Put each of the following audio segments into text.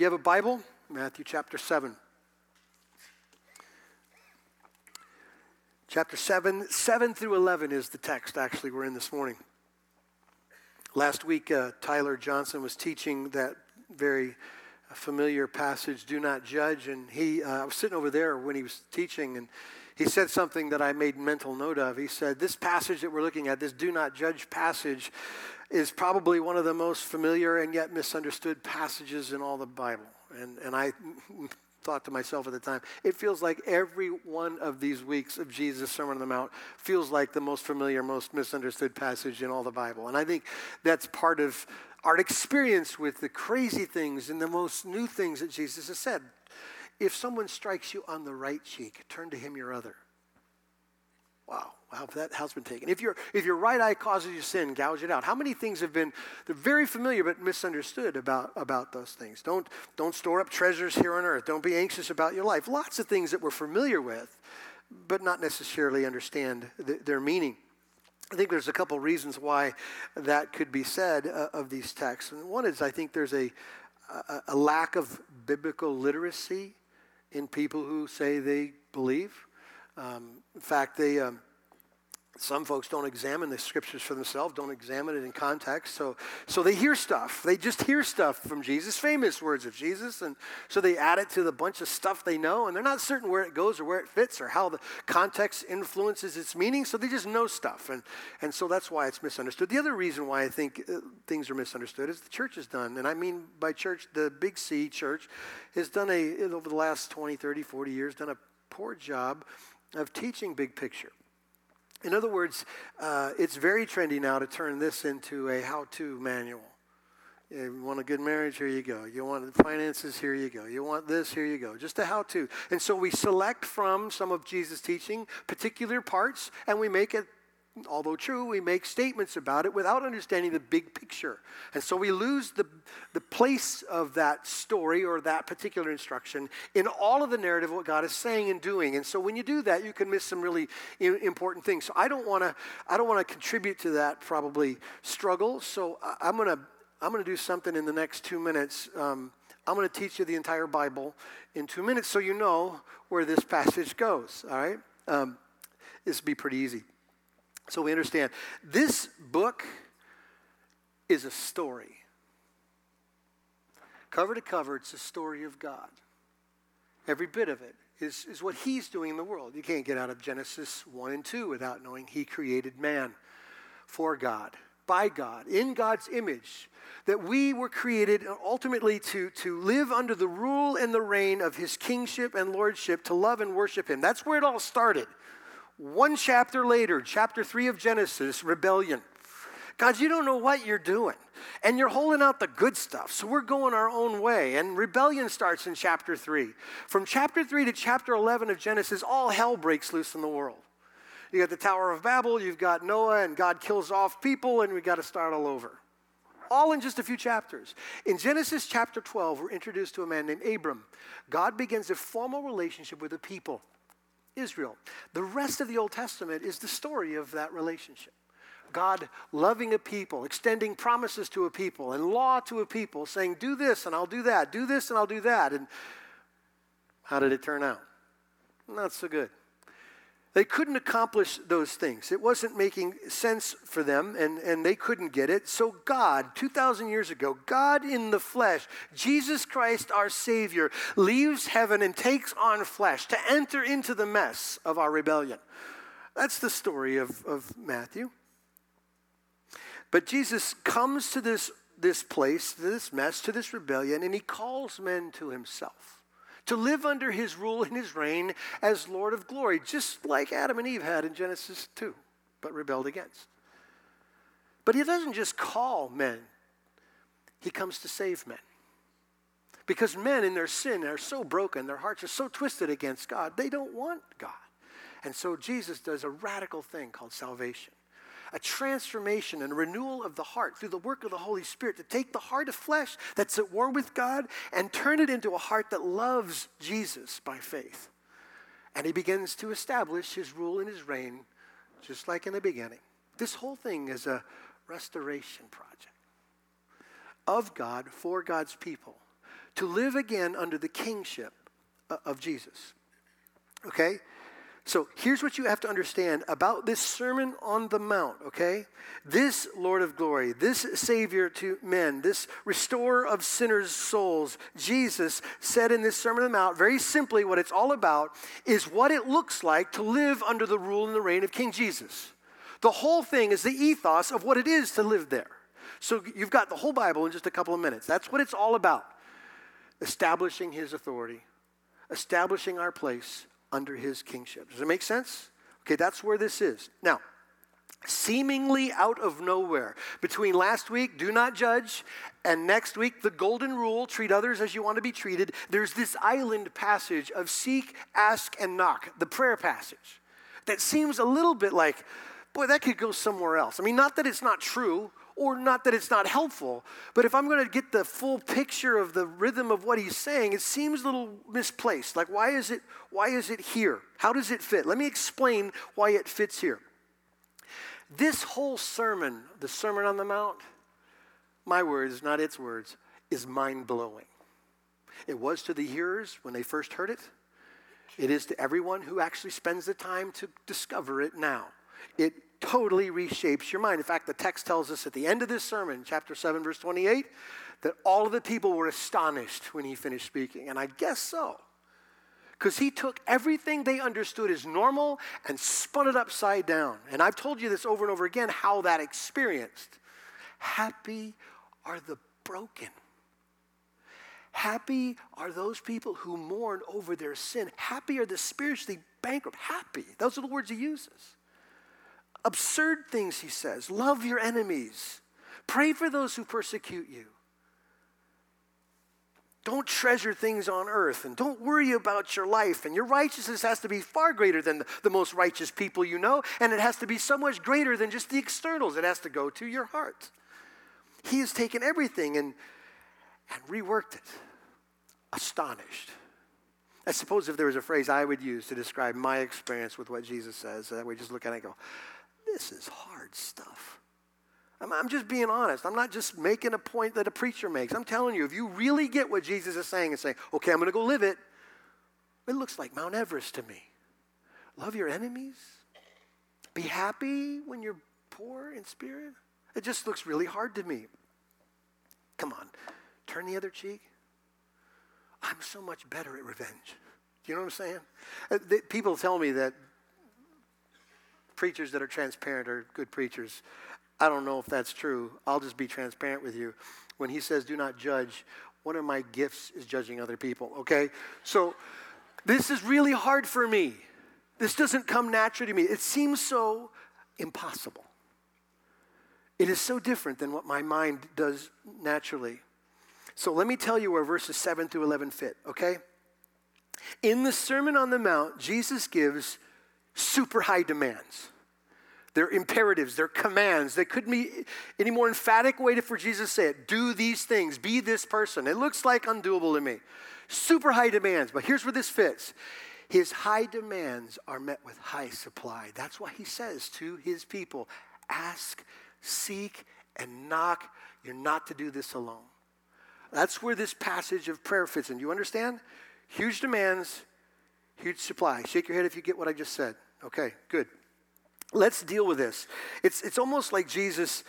You have a Bible, Matthew chapter 7. Chapter 7, 7 through 11 is the text actually we're in this morning. Last week, uh, Tyler Johnson was teaching that very familiar passage, Do Not Judge, and he, uh, I was sitting over there when he was teaching, and he said something that I made mental note of. He said, This passage that we're looking at, this Do Not Judge passage, is probably one of the most familiar and yet misunderstood passages in all the Bible. And, and I thought to myself at the time, it feels like every one of these weeks of Jesus' Sermon on the Mount feels like the most familiar, most misunderstood passage in all the Bible. And I think that's part of our experience with the crazy things and the most new things that Jesus has said. If someone strikes you on the right cheek, turn to him your other. Wow, wow, that has been taken. If, your if your right eye causes you sin, gouge it out. How many things have been they're very familiar but misunderstood about, about those things? Don't, don't store up treasures here on earth. Don't be anxious about your life. Lots of things that we're familiar with, but not necessarily understand the, their meaning. I think there's a couple reasons why that could be said uh, of these texts. And one is I think there's a, a, a lack of biblical literacy in people who say they believe. Um, in fact, they, um, some folks don't examine the scriptures for themselves, don't examine it in context. So, so they hear stuff. They just hear stuff from Jesus, famous words of Jesus. And so they add it to the bunch of stuff they know. And they're not certain where it goes or where it fits or how the context influences its meaning. So they just know stuff. And, and so that's why it's misunderstood. The other reason why I think uh, things are misunderstood is the church has done, and I mean by church, the big C church, has done a, over the last 20, 30, 40 years, done a poor job of teaching big picture. In other words, uh, it's very trendy now to turn this into a how to manual. You want a good marriage? Here you go. You want finances? Here you go. You want this? Here you go. Just a how to. And so we select from some of Jesus' teaching particular parts and we make it although true, we make statements about it without understanding the big picture. And so we lose the, the place of that story or that particular instruction in all of the narrative of what God is saying and doing. And so when you do that, you can miss some really important things. So I don't want to I don't want to contribute to that probably struggle. So I'm going to I'm going to do something in the next two minutes. Um, I'm going to teach you the entire Bible in two minutes so you know where this passage goes. All right? Um, this will be pretty easy. So we understand this book is a story. Cover to cover, it's a story of God. Every bit of it is, is what He's doing in the world. You can't get out of Genesis 1 and 2 without knowing He created man for God, by God, in God's image. That we were created ultimately to, to live under the rule and the reign of His kingship and lordship, to love and worship Him. That's where it all started. One chapter later, chapter 3 of Genesis, rebellion. God, you don't know what you're doing. And you're holding out the good stuff. So we're going our own way. And rebellion starts in chapter 3. From chapter 3 to chapter 11 of Genesis, all hell breaks loose in the world. You got the Tower of Babel, you've got Noah, and God kills off people, and we got to start all over. All in just a few chapters. In Genesis chapter 12, we're introduced to a man named Abram. God begins a formal relationship with a people. Israel. The rest of the Old Testament is the story of that relationship. God loving a people, extending promises to a people, and law to a people, saying, Do this and I'll do that, do this and I'll do that. And how did it turn out? Not so good. They couldn't accomplish those things. It wasn't making sense for them, and, and they couldn't get it. So, God, 2,000 years ago, God in the flesh, Jesus Christ, our Savior, leaves heaven and takes on flesh to enter into the mess of our rebellion. That's the story of, of Matthew. But Jesus comes to this, this place, to this mess, to this rebellion, and he calls men to himself to live under his rule and his reign as Lord of glory, just like Adam and Eve had in Genesis 2, but rebelled against. But he doesn't just call men, he comes to save men. Because men in their sin are so broken, their hearts are so twisted against God, they don't want God. And so Jesus does a radical thing called salvation a transformation and a renewal of the heart through the work of the Holy Spirit to take the heart of flesh that's at war with God and turn it into a heart that loves Jesus by faith. And he begins to establish his rule and his reign just like in the beginning. This whole thing is a restoration project of God for God's people to live again under the kingship uh, of Jesus. Okay? So here's what you have to understand about this Sermon on the Mount, okay? This Lord of glory, this Savior to men, this restorer of sinners' souls, Jesus said in this Sermon on the Mount, very simply, what it's all about is what it looks like to live under the rule and the reign of King Jesus. The whole thing is the ethos of what it is to live there. So you've got the whole Bible in just a couple of minutes. That's what it's all about establishing his authority, establishing our place under his kingship. Does it make sense? Okay, that's where this is. Now, seemingly out of nowhere, between last week, do not judge, and next week, the golden rule, treat others as you want to be treated, there's this island passage of seek, ask, and knock, the prayer passage, that seems a little bit like, boy, that could go somewhere else. I mean, not that it's not true, or not that it's not helpful, but if I'm going to get the full picture of the rhythm of what he's saying, it seems a little misplaced. Like why is it why is it here? How does it fit? Let me explain why it fits here. This whole sermon, the Sermon on the Mount, my words, not its words, is mind-blowing. It was to the hearers when they first heard it. It is to everyone who actually spends the time to discover it now. It totally reshapes your mind. In fact, the text tells us at the end of this sermon, chapter 7, verse 28, that all of the people were astonished when he finished speaking. And I guess so. Because he took everything they understood as normal and spun it upside down. And I've told you this over and over again how that experienced. Happy are the broken. Happy are those people who mourn over their sin. Happy are the spiritually bankrupt. Happy. Those are the words he uses. Absurd things, he says. Love your enemies. Pray for those who persecute you. Don't treasure things on earth and don't worry about your life. And your righteousness has to be far greater than the, most righteous people you know, and it has to be so much greater than just the externals. It has to go to your heart. He has taken everything and, and reworked it. Astonished. I suppose if there was a phrase I would use to describe my experience with what Jesus says, that we just look at it and go, this is hard stuff. I'm, I'm just being honest. I'm not just making a point that a preacher makes. I'm telling you, if you really get what Jesus is saying and say, okay, I'm going to go live it, it looks like Mount Everest to me. Love your enemies. Be happy when you're poor in spirit. It just looks really hard to me. Come on, turn the other cheek. I'm so much better at revenge. Do you know what I'm saying? Uh, people tell me that preachers that are transparent are good preachers. I don't know if that's true. I'll just be transparent with you. When he says, do not judge, one of my gifts is judging other people, okay? So this is really hard for me. This doesn't come naturally to me. It seems so impossible. It is so different than what my mind does naturally. So let me tell you where verses 7 through 11 fit, okay? In the Sermon on the Mount, Jesus gives super high demands. They're imperatives, they're commands. They couldn't be any more emphatic way to, for Jesus to say it. Do these things, be this person. It looks like undoable to me. Super high demands, but here's where this fits. His high demands are met with high supply. That's why he says to his people ask, seek, and knock. You're not to do this alone. That's where this passage of prayer fits in. You understand? Huge demands, huge supply. Shake your head if you get what I just said. Okay, good. Let's deal with this. It's, it's almost like Jesus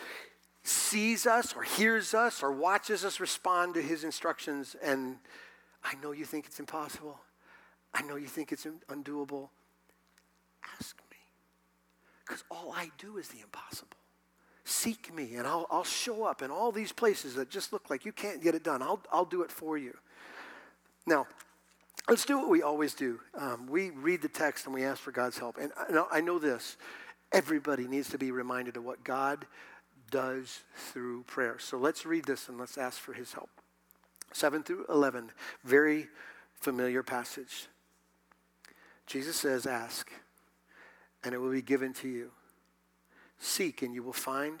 sees us or hears us or watches us respond to his instructions, and I know you think it's impossible. I know you think it's undoable. Ask me. Because all I do is the impossible. Seek me, and I'll, I'll show up in all these places that just look like you can't get it done. I'll, I'll do it for you. Now, let's do what we always do. Um, we read the text and we ask for God's help. And I know this everybody needs to be reminded of what God does through prayer. So let's read this and let's ask for his help. 7 through 11, very familiar passage. Jesus says, Ask, and it will be given to you. Seek, and you will find.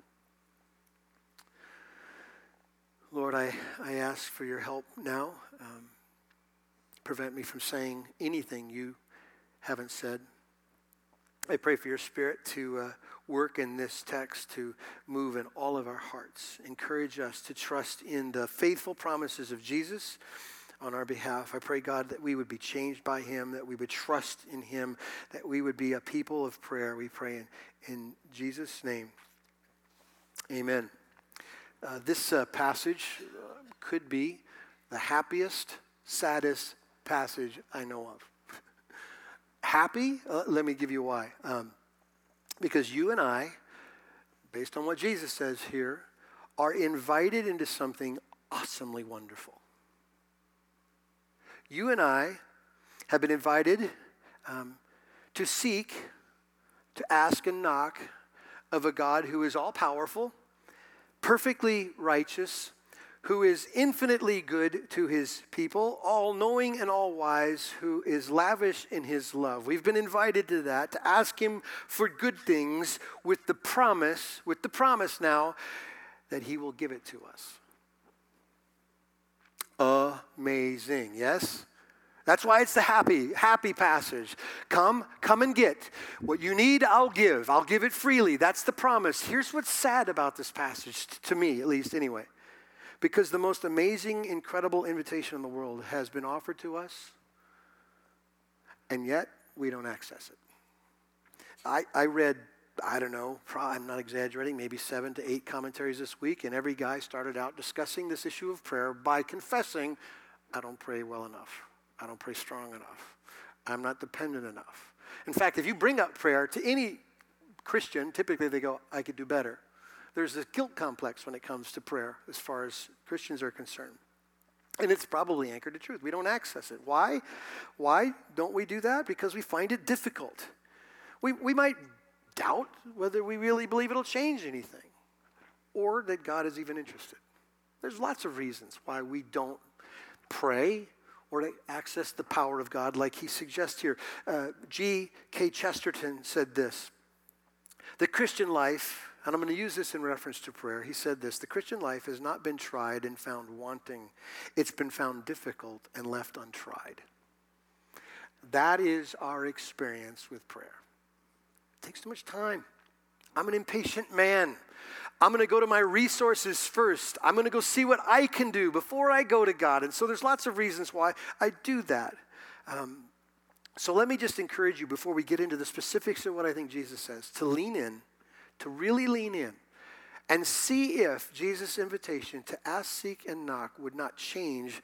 Lord, I, I ask for your help now. Um, prevent me from saying anything you haven't said. I pray for your spirit to uh, work in this text, to move in all of our hearts. Encourage us to trust in the faithful promises of Jesus on our behalf. I pray, God, that we would be changed by him, that we would trust in him, that we would be a people of prayer. We pray in, in Jesus' name. Amen. Uh, this uh, passage uh, could be the happiest, saddest passage I know of. Happy? Uh, let me give you why. Um, because you and I, based on what Jesus says here, are invited into something awesomely wonderful. You and I have been invited um, to seek, to ask, and knock of a God who is all powerful perfectly righteous, who is infinitely good to his people, all knowing and all wise, who is lavish in his love. We've been invited to that, to ask him for good things with the promise, with the promise now that he will give it to us. Amazing, yes? That's why it's the happy, happy passage. Come, come and get. What you need, I'll give. I'll give it freely. That's the promise. Here's what's sad about this passage, to me at least, anyway. Because the most amazing, incredible invitation in the world has been offered to us, and yet we don't access it. I, I read, I don't know, I'm not exaggerating, maybe seven to eight commentaries this week, and every guy started out discussing this issue of prayer by confessing, I don't pray well enough. I don't pray strong enough. I'm not dependent enough. In fact, if you bring up prayer to any Christian, typically they go, I could do better. There's this guilt complex when it comes to prayer as far as Christians are concerned. And it's probably anchored to truth. We don't access it. Why? Why don't we do that? Because we find it difficult. We, we might doubt whether we really believe it'll change anything or that God is even interested. There's lots of reasons why we don't pray or to access the power of God, like he suggests here. Uh, G.K. Chesterton said this The Christian life, and I'm going to use this in reference to prayer, he said this The Christian life has not been tried and found wanting, it's been found difficult and left untried. That is our experience with prayer. It takes too much time. I'm an impatient man. I'm going to go to my resources first. I'm going to go see what I can do before I go to God. And so there's lots of reasons why I do that. Um, so let me just encourage you before we get into the specifics of what I think Jesus says to lean in, to really lean in, and see if Jesus' invitation to ask, seek, and knock would not change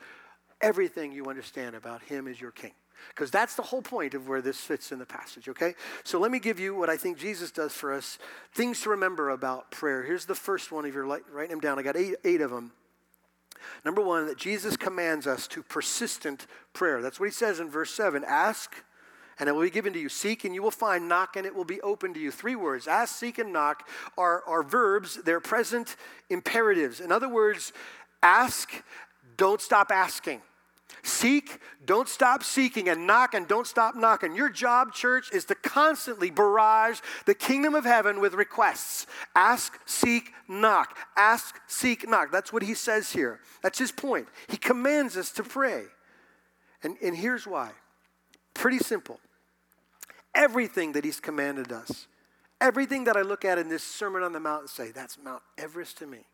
everything you understand about Him as your King. Because that's the whole point of where this fits in the passage, okay? So let me give you what I think Jesus does for us things to remember about prayer. Here's the first one. If you're writing them down, I got eight, eight of them. Number one, that Jesus commands us to persistent prayer. That's what he says in verse 7 Ask, and it will be given to you. Seek, and you will find. Knock, and it will be open to you. Three words ask, seek, and knock are, are verbs, they're present imperatives. In other words, ask, don't stop asking. Seek, don't stop seeking, and knock, and don't stop knocking. Your job, church, is to constantly barrage the kingdom of heaven with requests. Ask, seek, knock. Ask, seek, knock. That's what he says here. That's his point. He commands us to pray. And, and here's why pretty simple. Everything that he's commanded us, everything that I look at in this Sermon on the Mount and say, that's Mount Everest to me,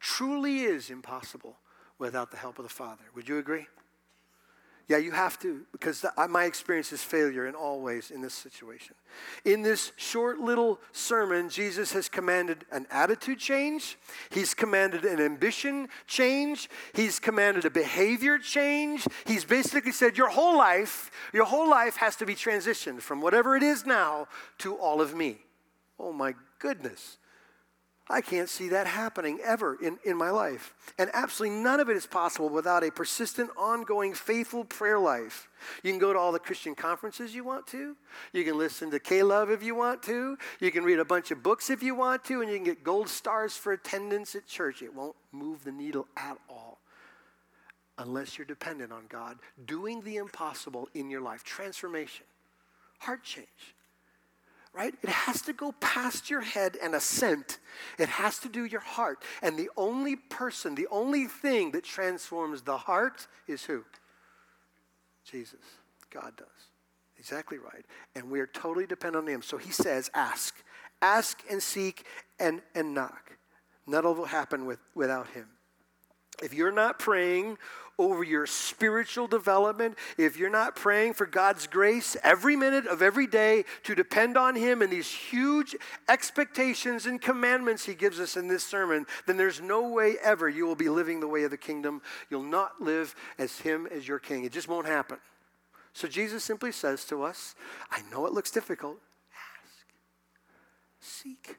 truly is impossible without the help of the Father. Would you agree? Yeah, you have to, because the, my experience is failure in all ways in this situation. In this short little sermon, Jesus has commanded an attitude change, He's commanded an ambition change, He's commanded a behavior change. He's basically said, Your whole life, your whole life has to be transitioned from whatever it is now to all of me. Oh my goodness. I can't see that happening ever in, in my life. And absolutely none of it is possible without a persistent, ongoing, faithful prayer life. You can go to all the Christian conferences you want to. You can listen to K Love if you want to. You can read a bunch of books if you want to. And you can get gold stars for attendance at church. It won't move the needle at all unless you're dependent on God, doing the impossible in your life. Transformation, heart change, right? It has to go past your head and ascent. It has to do your heart. And the only person, the only thing that transforms the heart is who? Jesus. God does. Exactly right. And we are totally dependent on Him. So He says, ask. Ask and seek and, and knock. None will happen with, without Him. If you're not praying over your spiritual development, if you're not praying for God's grace every minute of every day to depend on Him and these huge expectations and commandments He gives us in this sermon, then there's no way ever you will be living the way of the kingdom. You'll not live as Him as your King. It just won't happen. So Jesus simply says to us, I know it looks difficult. Ask, seek,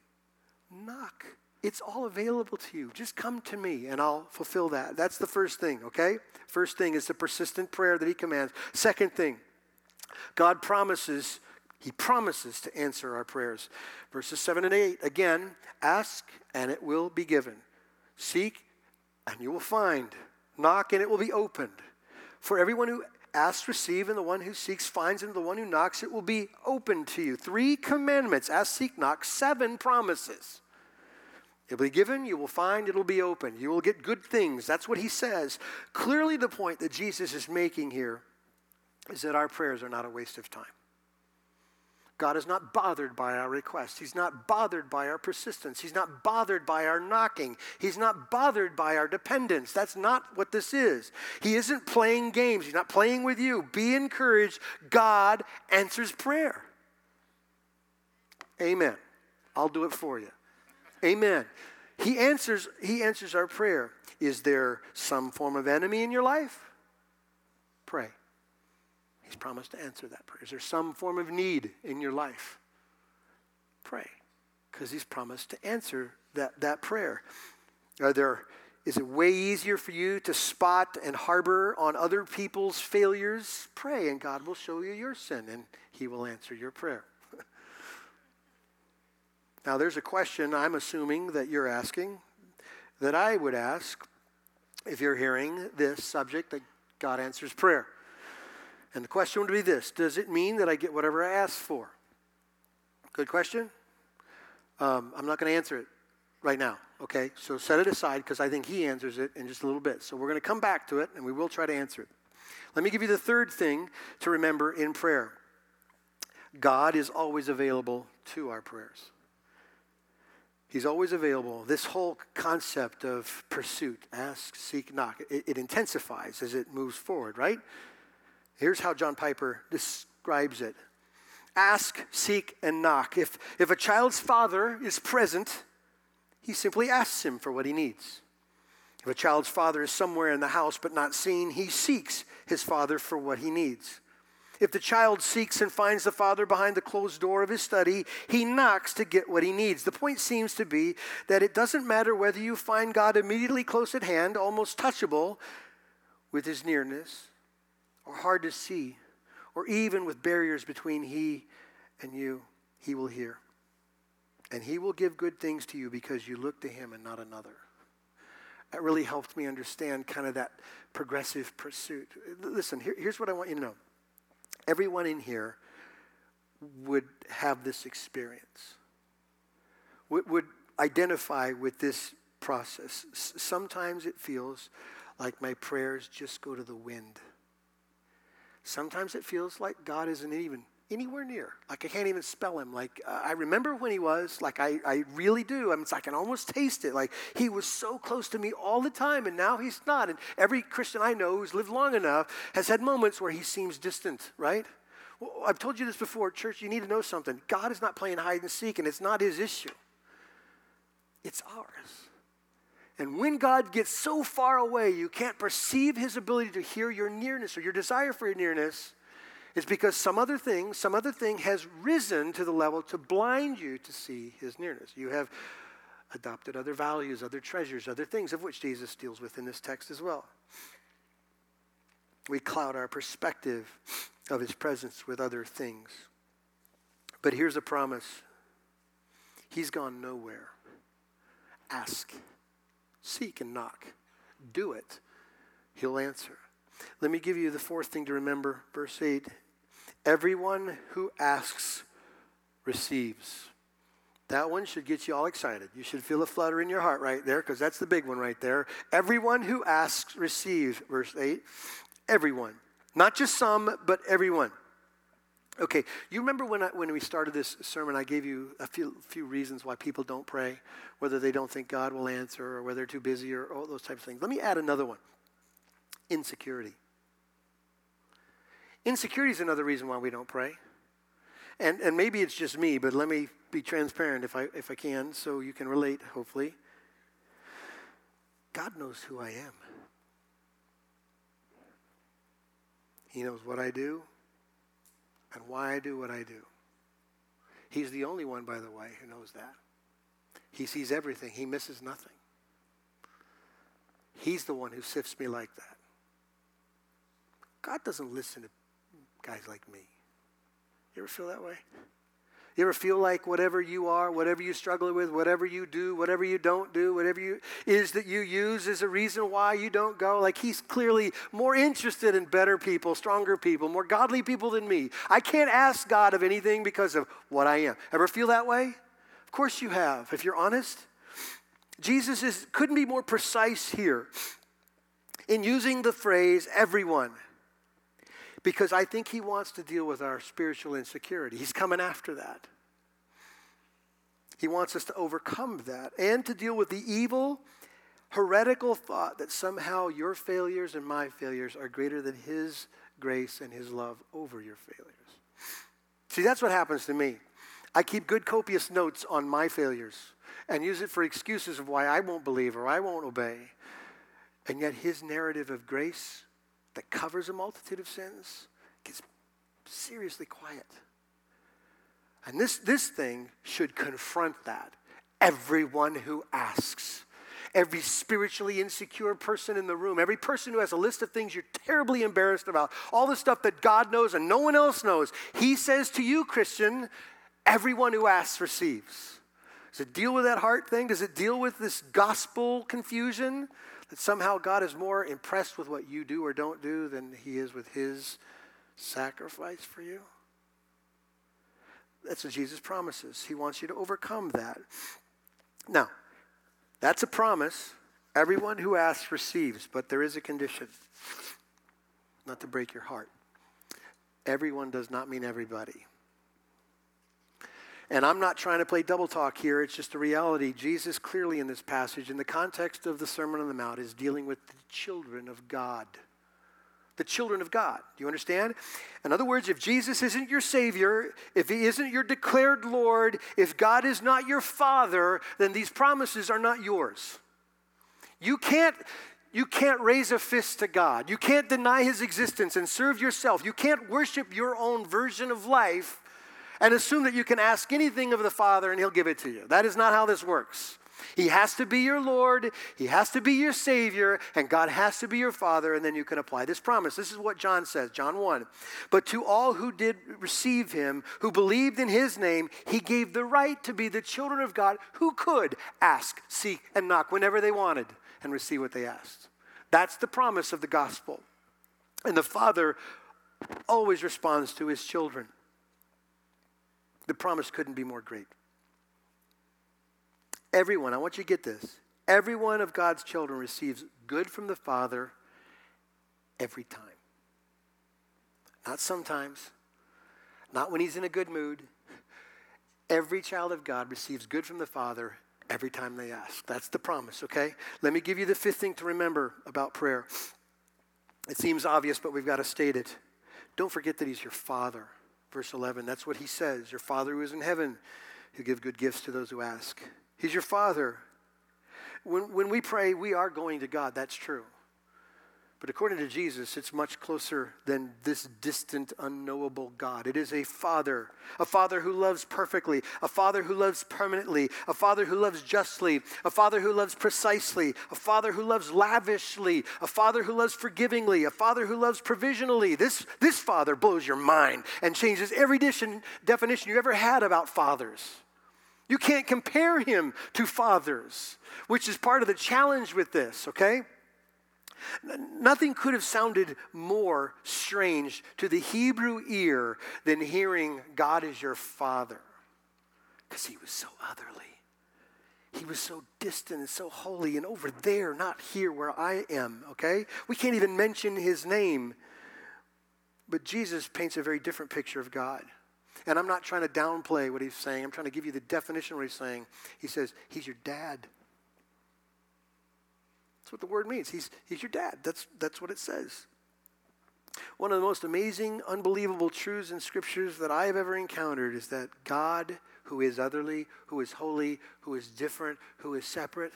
knock. It's all available to you. Just come to me and I'll fulfill that. That's the first thing, okay? First thing is the persistent prayer that he commands. Second thing, God promises, he promises to answer our prayers. Verses 7 and 8, again, ask and it will be given. Seek and you will find. Knock and it will be opened. For everyone who asks, receive, and the one who seeks finds, and the one who knocks, it will be open to you. Three commandments ask, seek, knock, seven promises. It will be given, you will find, it'll be open. You will get good things. That's what he says. Clearly, the point that Jesus is making here is that our prayers are not a waste of time. God is not bothered by our requests. He's not bothered by our persistence. He's not bothered by our knocking. He's not bothered by our dependence. That's not what this is. He isn't playing games. He's not playing with you. Be encouraged. God answers prayer. Amen. I'll do it for you. Amen. He answers, he answers our prayer. Is there some form of enemy in your life? Pray. He's promised to answer that prayer. Is there some form of need in your life? Pray, because He's promised to answer that, that prayer. Are there, is it way easier for you to spot and harbor on other people's failures? Pray, and God will show you your sin, and He will answer your prayer. Now, there's a question I'm assuming that you're asking that I would ask if you're hearing this subject that God answers prayer. And the question would be this Does it mean that I get whatever I ask for? Good question. Um, I'm not going to answer it right now, okay? So set it aside because I think he answers it in just a little bit. So we're going to come back to it and we will try to answer it. Let me give you the third thing to remember in prayer God is always available to our prayers. He's always available. This whole concept of pursuit, ask, seek, knock, it, it intensifies as it moves forward, right? Here's how John Piper describes it Ask, seek, and knock. If, if a child's father is present, he simply asks him for what he needs. If a child's father is somewhere in the house but not seen, he seeks his father for what he needs. If the child seeks and finds the father behind the closed door of his study, he knocks to get what he needs. The point seems to be that it doesn't matter whether you find God immediately close at hand, almost touchable with his nearness, or hard to see, or even with barriers between He and you, He will hear. And He will give good things to you because you look to Him and not another. That really helped me understand kind of that progressive pursuit. Listen, here, here's what I want you to know everyone in here would have this experience, would, would identify with this process. S- sometimes it feels like my prayers just go to the wind. Sometimes it feels like God isn't even anywhere near. Like I can't even spell him. Like uh, I remember when he was. Like I, I really do. I, mean, I can almost taste it. Like he was so close to me all the time, and now he's not. And every Christian I know who's lived long enough has had moments where he seems distant. Right? Well, I've told you this before, church. You need to know something. God is not playing hide and seek, and it's not his issue. It's ours. And when God gets so far away, you can't perceive his ability to hear your nearness or your desire for your nearness, it's because some other thing, some other thing has risen to the level to blind you to see his nearness. You have adopted other values, other treasures, other things of which Jesus deals with in this text as well. We cloud our perspective of his presence with other things. But here's a promise He's gone nowhere. Ask. Seek and knock. Do it. He'll answer. Let me give you the fourth thing to remember. Verse 8 Everyone who asks receives. That one should get you all excited. You should feel a flutter in your heart right there because that's the big one right there. Everyone who asks receives. Verse 8 Everyone. Not just some, but everyone. Okay, you remember when, I, when we started this sermon, I gave you a few, few reasons why people don't pray, whether they don't think God will answer or whether they're too busy or all those types of things. Let me add another one insecurity. Insecurity is another reason why we don't pray. And, and maybe it's just me, but let me be transparent if I, if I can so you can relate, hopefully. God knows who I am. He knows what I do and why I do what I do. He's the only one, by the way, who knows that. He sees everything, he misses nothing. He's the one who sifts me like that. God doesn't listen to guys like me. You ever feel that way? You ever feel like whatever you are, whatever you struggle with, whatever you do, whatever you don't do, whatever you is that you use is a reason why you don't go? Like he's clearly more interested in better people, stronger people, more godly people than me. I can't ask God of anything because of what I am. Ever feel that way? Of course you have, if you're honest. Jesus is, couldn't be more precise here in using the phrase everyone because I think he wants to deal with our spiritual insecurity. He's coming after that. He wants us to overcome that and to deal with the evil, heretical thought that somehow your failures and my failures are greater than his grace and his love over your failures. See, that's what happens to me. I keep good, copious notes on my failures and use it for excuses of why I won't believe or I won't obey. And yet, his narrative of grace that covers a multitude of sins gets seriously quiet. And this, this thing should confront that. Everyone who asks, every spiritually insecure person in the room, every person who has a list of things you're terribly embarrassed about, all the stuff that God knows and no one else knows, He says to you, Christian, everyone who asks receives. Does it deal with that heart thing? Does it deal with this gospel confusion? That somehow God is more impressed with what you do or don't do than he is with his sacrifice for you? That's what Jesus promises. He wants you to overcome that. Now, that's a promise. Everyone who asks receives, but there is a condition. Not to break your heart. Everyone does not mean everybody. And I'm not trying to play double talk here, it's just a reality. Jesus, clearly in this passage, in the context of the Sermon on the Mount, is dealing with the children of God. The children of God. Do you understand? In other words, if Jesus isn't your Savior, if He isn't your declared Lord, if God is not your Father, then these promises are not yours. You can't you can't raise a fist to God. You can't deny his existence and serve yourself. You can't worship your own version of life and assume that you can ask anything of the Father and He'll give it to you. That is not how this works. He has to be your Lord, He has to be your Savior, and God has to be your Father, and then you can apply this promise. This is what John says, John 1. But to all who did receive Him, who believed in His name, He gave the right to be the children of God who could ask, seek, and knock whenever they wanted and receive what they asked. That's the promise of the gospel. And the Father always responds to His children. The promise couldn't be more great. Everyone, I want you to get this. Every one of God's children receives good from the Father every time. Not sometimes, not when he's in a good mood. Every child of God receives good from the Father every time they ask. That's the promise, okay? Let me give you the fifth thing to remember about prayer. It seems obvious, but we've got to state it. Don't forget that he's your Father. Verse 11, that's what he says. Your Father who is in heaven, who give good gifts to those who ask. He's your Father. When, when we pray, we are going to God. That's true. But according to Jesus, it's much closer than this distant, unknowable God. It is a father, a father who loves perfectly, a father who loves permanently, a father who loves justly, a father who loves precisely, a father who loves lavishly, a father who loves forgivingly, a father who loves provisionally. This, this father blows your mind and changes every definition you ever had about fathers. You can't compare him to fathers, which is part of the challenge with this, okay? Nothing could have sounded more strange to the Hebrew ear than hearing God is your father. Because he was so otherly. He was so distant and so holy and over there, not here where I am, okay? We can't even mention his name. But Jesus paints a very different picture of God. And I'm not trying to downplay what he's saying. I'm trying to give you the definition of what he's saying. He says, He's your dad. What the word means. He's, he's your dad. That's, that's what it says. One of the most amazing, unbelievable truths in scriptures that I have ever encountered is that God, who is otherly, who is holy, who is different, who is separate,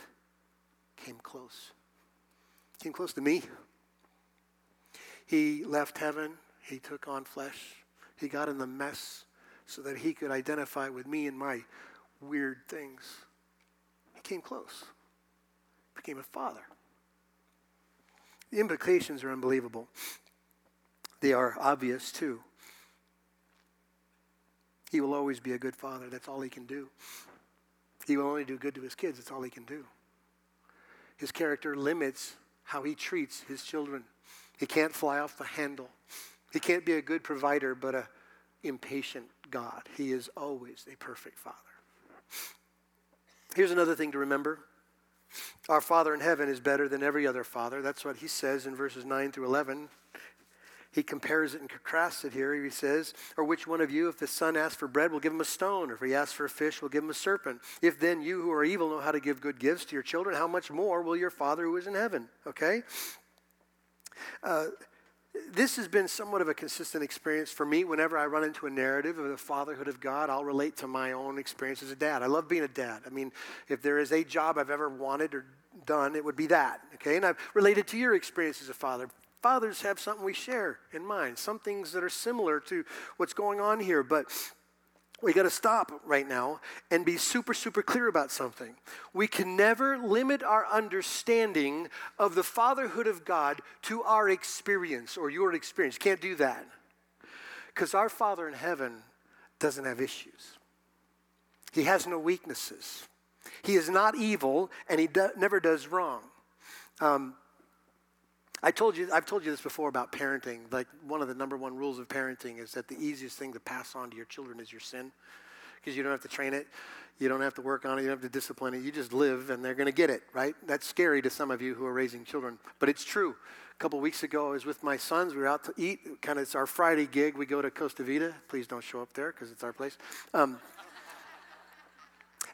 came close. Came close to me. He left heaven, he took on flesh, he got in the mess so that he could identify with me and my weird things. He came close, became a father. The implications are unbelievable. They are obvious too. He will always be a good father. That's all he can do. He will only do good to his kids. That's all he can do. His character limits how he treats his children. He can't fly off the handle. He can't be a good provider, but a impatient God. He is always a perfect Father. Here's another thing to remember our Father in heaven is better than every other Father. That's what he says in verses 9 through 11. He compares it and contrasts it here. He says, Or which one of you, if the son asks for bread, will give him a stone? Or if he asks for a fish, will give him a serpent? If then you who are evil know how to give good gifts to your children, how much more will your Father who is in heaven? Okay? Uh, this has been somewhat of a consistent experience for me. Whenever I run into a narrative of the fatherhood of God, I'll relate to my own experience as a dad. I love being a dad. I mean, if there is a job I've ever wanted or done, it would be that. Okay, and I've related to your experience as a father. Fathers have something we share in mind, some things that are similar to what's going on here, but we got to stop right now and be super, super clear about something. We can never limit our understanding of the fatherhood of God to our experience or your experience. Can't do that. Because our Father in heaven doesn't have issues, He has no weaknesses. He is not evil and He do- never does wrong. Um, I told you, I've told you this before about parenting. Like one of the number one rules of parenting is that the easiest thing to pass on to your children is your sin, because you don't have to train it, you don't have to work on it, you don't have to discipline it. You just live, and they're going to get it. Right? That's scary to some of you who are raising children, but it's true. A couple weeks ago, I was with my sons. We were out to eat. Kind of, it's our Friday gig. We go to Costa Vida. Please don't show up there because it's our place. Um,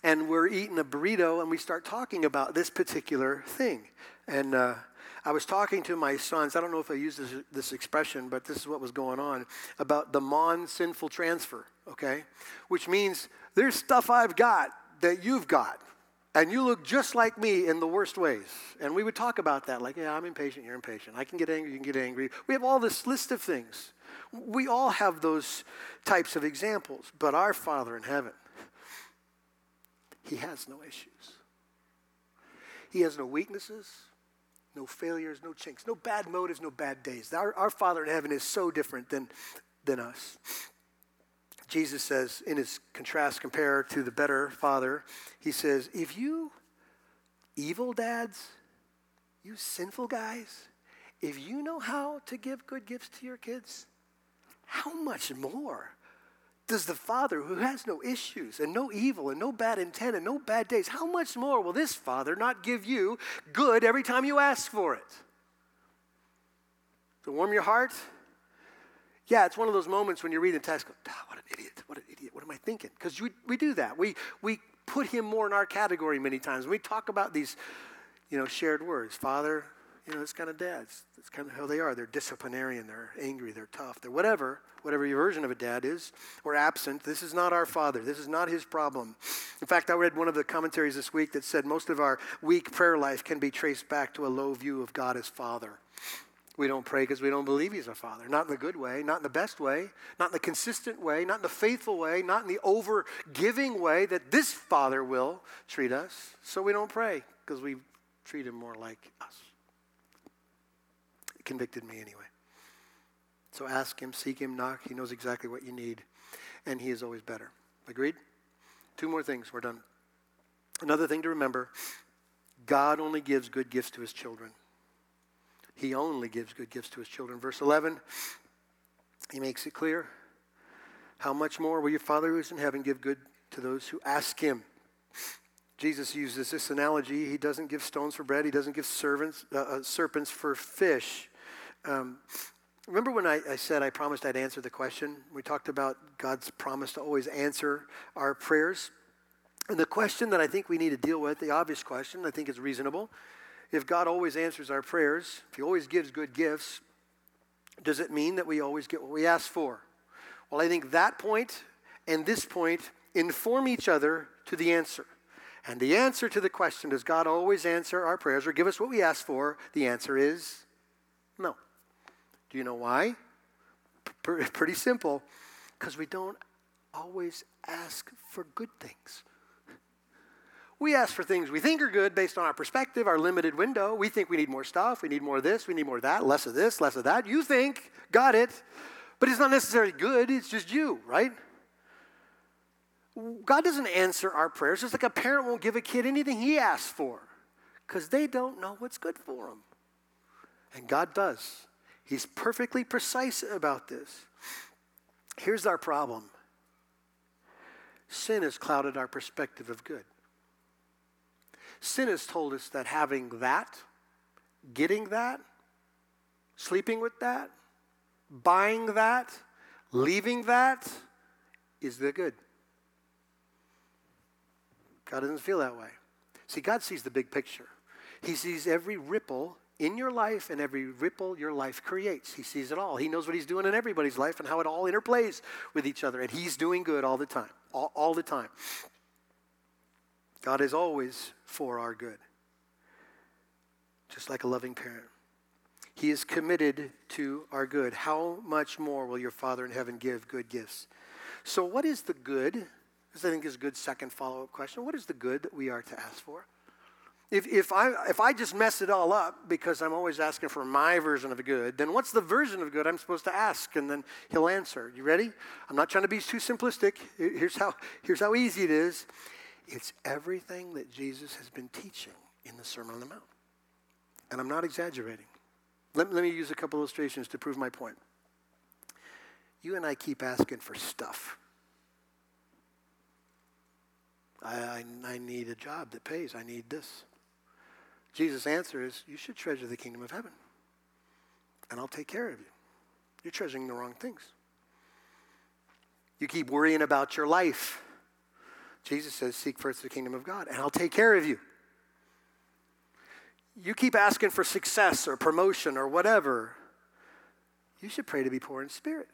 and we're eating a burrito, and we start talking about this particular thing, and. Uh, I was talking to my sons, I don't know if I use this, this expression, but this is what was going on, about the mon sinful transfer, okay? Which means there's stuff I've got that you've got. And you look just like me in the worst ways. And we would talk about that, like, yeah, I'm impatient, you're impatient. I can get angry, you can get angry. We have all this list of things. We all have those types of examples. But our Father in heaven, He has no issues. He has no weaknesses no failures, no chinks, no bad motives, no bad days. Our, our Father in heaven is so different than, than us. Jesus says, in his contrast, compare to the better Father, he says, If you evil dads, you sinful guys, if you know how to give good gifts to your kids, how much more does the Father who has no issues and no evil and no bad intent and no bad days, how much more will this Father not give you good every time you ask for it? To warm your heart? Yeah, it's one of those moments when you read the text, go, ah, what an idiot, what an idiot, what am I thinking? Because we, we do that. We, we put him more in our category many times. We talk about these, you know, shared words. Father, you know, it's kind of dads. It's kind of how they are. They're disciplinarian, they're angry, they're tough, they're whatever whatever your version of a dad is, or absent. This is not our father. This is not his problem. In fact, I read one of the commentaries this week that said most of our weak prayer life can be traced back to a low view of God as father. We don't pray because we don't believe he's our father. Not in the good way, not in the best way, not in the consistent way, not in the faithful way, not in the over giving way that this father will treat us. So we don't pray because we treat him more like us. Convicted me anyway. So ask him, seek him, knock. He knows exactly what you need, and he is always better. Agreed? Two more things. We're done. Another thing to remember God only gives good gifts to his children. He only gives good gifts to his children. Verse 11, he makes it clear. How much more will your Father who is in heaven give good to those who ask him? Jesus uses this analogy. He doesn't give stones for bread, he doesn't give servants, uh, uh, serpents for fish. Um, remember when I, I said I promised I'd answer the question? We talked about God's promise to always answer our prayers. And the question that I think we need to deal with, the obvious question, I think is reasonable. If God always answers our prayers, if He always gives good gifts, does it mean that we always get what we ask for? Well, I think that point and this point inform each other to the answer. And the answer to the question, does God always answer our prayers or give us what we ask for? The answer is no. Do you know why? P- pretty simple. Because we don't always ask for good things. We ask for things we think are good based on our perspective, our limited window. We think we need more stuff, we need more of this, we need more of that, less of this, less of that. You think, got it. But it's not necessarily good, it's just you, right? God doesn't answer our prayers just like a parent won't give a kid anything he asks for because they don't know what's good for them. And God does. He's perfectly precise about this. Here's our problem sin has clouded our perspective of good. Sin has told us that having that, getting that, sleeping with that, buying that, leaving that is the good. God doesn't feel that way. See, God sees the big picture. He sees every ripple in your life and every ripple your life creates. He sees it all. He knows what He's doing in everybody's life and how it all interplays with each other. And He's doing good all the time. All, all the time. God is always for our good, just like a loving parent. He is committed to our good. How much more will your Father in heaven give good gifts? So, what is the good this, I think, is a good second follow up question. What is the good that we are to ask for? If, if, I, if I just mess it all up because I'm always asking for my version of good, then what's the version of good I'm supposed to ask? And then he'll answer. You ready? I'm not trying to be too simplistic. Here's how, here's how easy it is it's everything that Jesus has been teaching in the Sermon on the Mount. And I'm not exaggerating. Let, let me use a couple illustrations to prove my point. You and I keep asking for stuff. I, I, I need a job that pays. I need this. Jesus' answer is, You should treasure the kingdom of heaven, and I'll take care of you. You're treasuring the wrong things. You keep worrying about your life. Jesus says, Seek first the kingdom of God, and I'll take care of you. You keep asking for success or promotion or whatever. You should pray to be poor in spirit,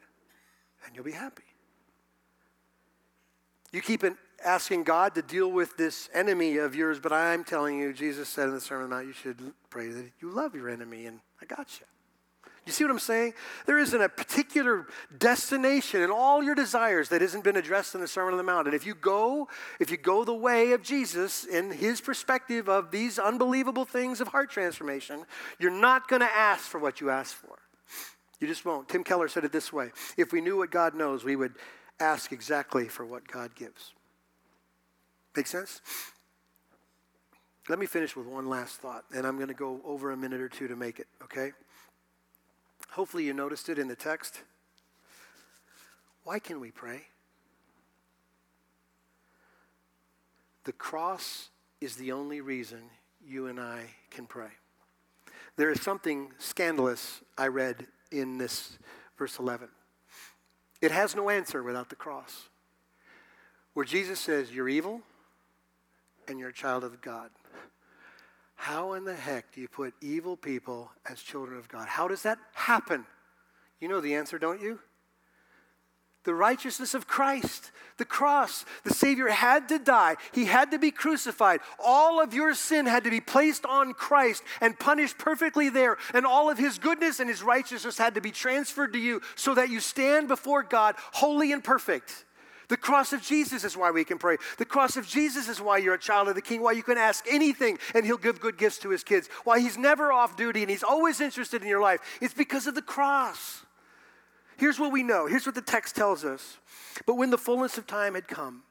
and you'll be happy. You keep asking God to deal with this enemy of yours, but I'm telling you, Jesus said in the Sermon on the Mount, you should pray that you love your enemy, and I got you. You see what I'm saying? There isn't a particular destination in all your desires that hasn't been addressed in the Sermon on the Mount. And if you go, if you go the way of Jesus in his perspective of these unbelievable things of heart transformation, you're not going to ask for what you ask for. You just won't. Tim Keller said it this way If we knew what God knows, we would ask exactly for what God gives. Make sense? Let me finish with one last thought, and I'm going to go over a minute or two to make it, okay? Hopefully, you noticed it in the text. Why can we pray? The cross is the only reason you and I can pray. There is something scandalous I read in this verse 11. It has no answer without the cross. Where Jesus says, You're evil, and you're a child of God. How in the heck do you put evil people as children of God? How does that happen? You know the answer, don't you? The righteousness of Christ, the cross. The Savior had to die. He had to be crucified. All of your sin had to be placed on Christ and punished perfectly there. And all of His goodness and His righteousness had to be transferred to you so that you stand before God holy and perfect. The cross of Jesus is why we can pray. The cross of Jesus is why you're a child of the King, why you can ask anything and He'll give good gifts to His kids, why He's never off duty and He's always interested in your life. It's because of the cross. Here's what we know. Here's what the text tells us. But when the fullness of time had come,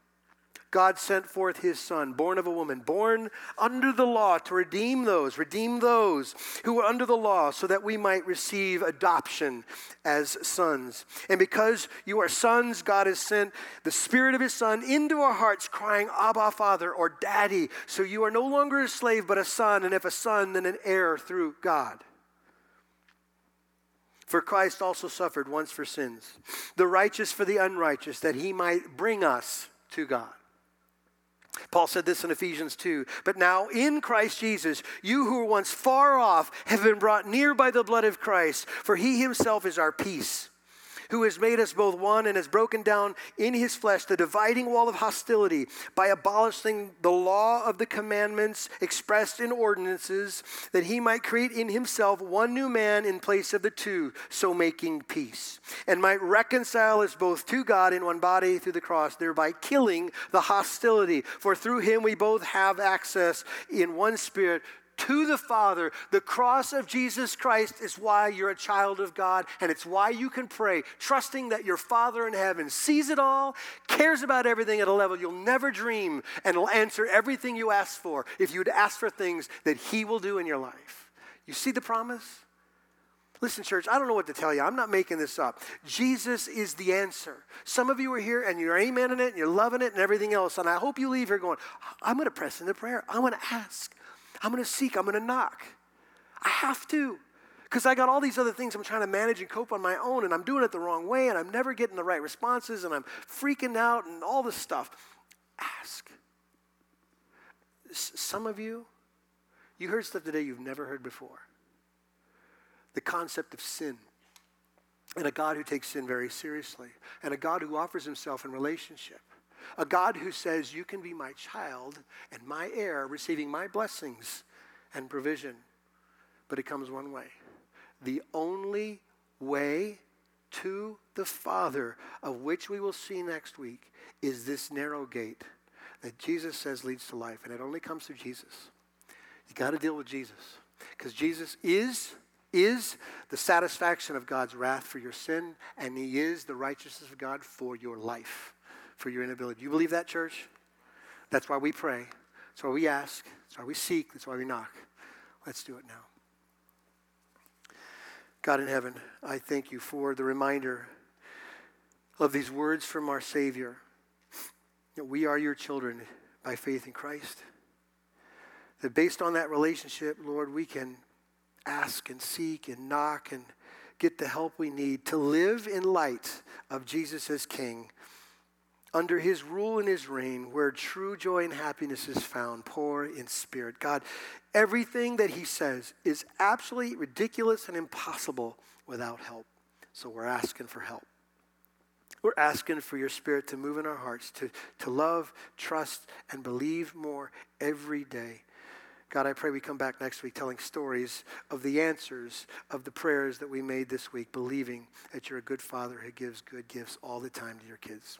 God sent forth his son, born of a woman, born under the law to redeem those, redeem those who were under the law, so that we might receive adoption as sons. And because you are sons, God has sent the Spirit of his Son into our hearts, crying, Abba, Father, or Daddy. So you are no longer a slave, but a son, and if a son, then an heir through God. For Christ also suffered once for sins, the righteous for the unrighteous, that he might bring us to God. Paul said this in Ephesians 2. But now in Christ Jesus, you who were once far off have been brought near by the blood of Christ, for he himself is our peace who has made us both one and has broken down in his flesh the dividing wall of hostility by abolishing the law of the commandments expressed in ordinances, that he might create in himself one new man in place of the two, so making peace, and might reconcile us both to God in one body through the cross, thereby killing the hostility. For through him we both have access in one spirit to the Father. The cross of Jesus Christ is why you're a child of God, and it's why you can pray, trusting that your Father in heaven sees it all, cares about everything at a level you'll never dream, and will answer everything you ask for if you'd ask for things that He will do in your life. You see the promise? Listen, church, I don't know what to tell you. I'm not making this up. Jesus is the answer. Some of you are here and you're amening it and you're loving it and everything else. And I hope you leave here going, I'm going to press into prayer. I'm going to ask. I'm going to seek, I'm going to knock. I have to. Because I got all these other things I'm trying to manage and cope on my own, and I'm doing it the wrong way, and I'm never getting the right responses, and I'm freaking out, and all this stuff. Ask. S- some of you, you heard stuff today you've never heard before. The concept of sin, and a God who takes sin very seriously, and a God who offers himself in relationship. A God who says, You can be my child and my heir, receiving my blessings and provision. But it comes one way. The only way to the Father, of which we will see next week, is this narrow gate that Jesus says leads to life. And it only comes through Jesus. You got to deal with Jesus. Because Jesus is is the satisfaction of God's wrath for your sin, and He is the righteousness of God for your life for your inability. Do you believe that, church? That's why we pray. That's why we ask. That's why we seek. That's why we knock. Let's do it now. God in heaven, I thank you for the reminder of these words from our Savior. That we are your children by faith in Christ. That based on that relationship, Lord, we can ask and seek and knock and get the help we need to live in light of Jesus as King under his rule and his reign, where true joy and happiness is found, poor in spirit. God, everything that he says is absolutely ridiculous and impossible without help. So we're asking for help. We're asking for your spirit to move in our hearts, to, to love, trust, and believe more every day. God, I pray we come back next week telling stories of the answers of the prayers that we made this week, believing that you're a good father who gives good gifts all the time to your kids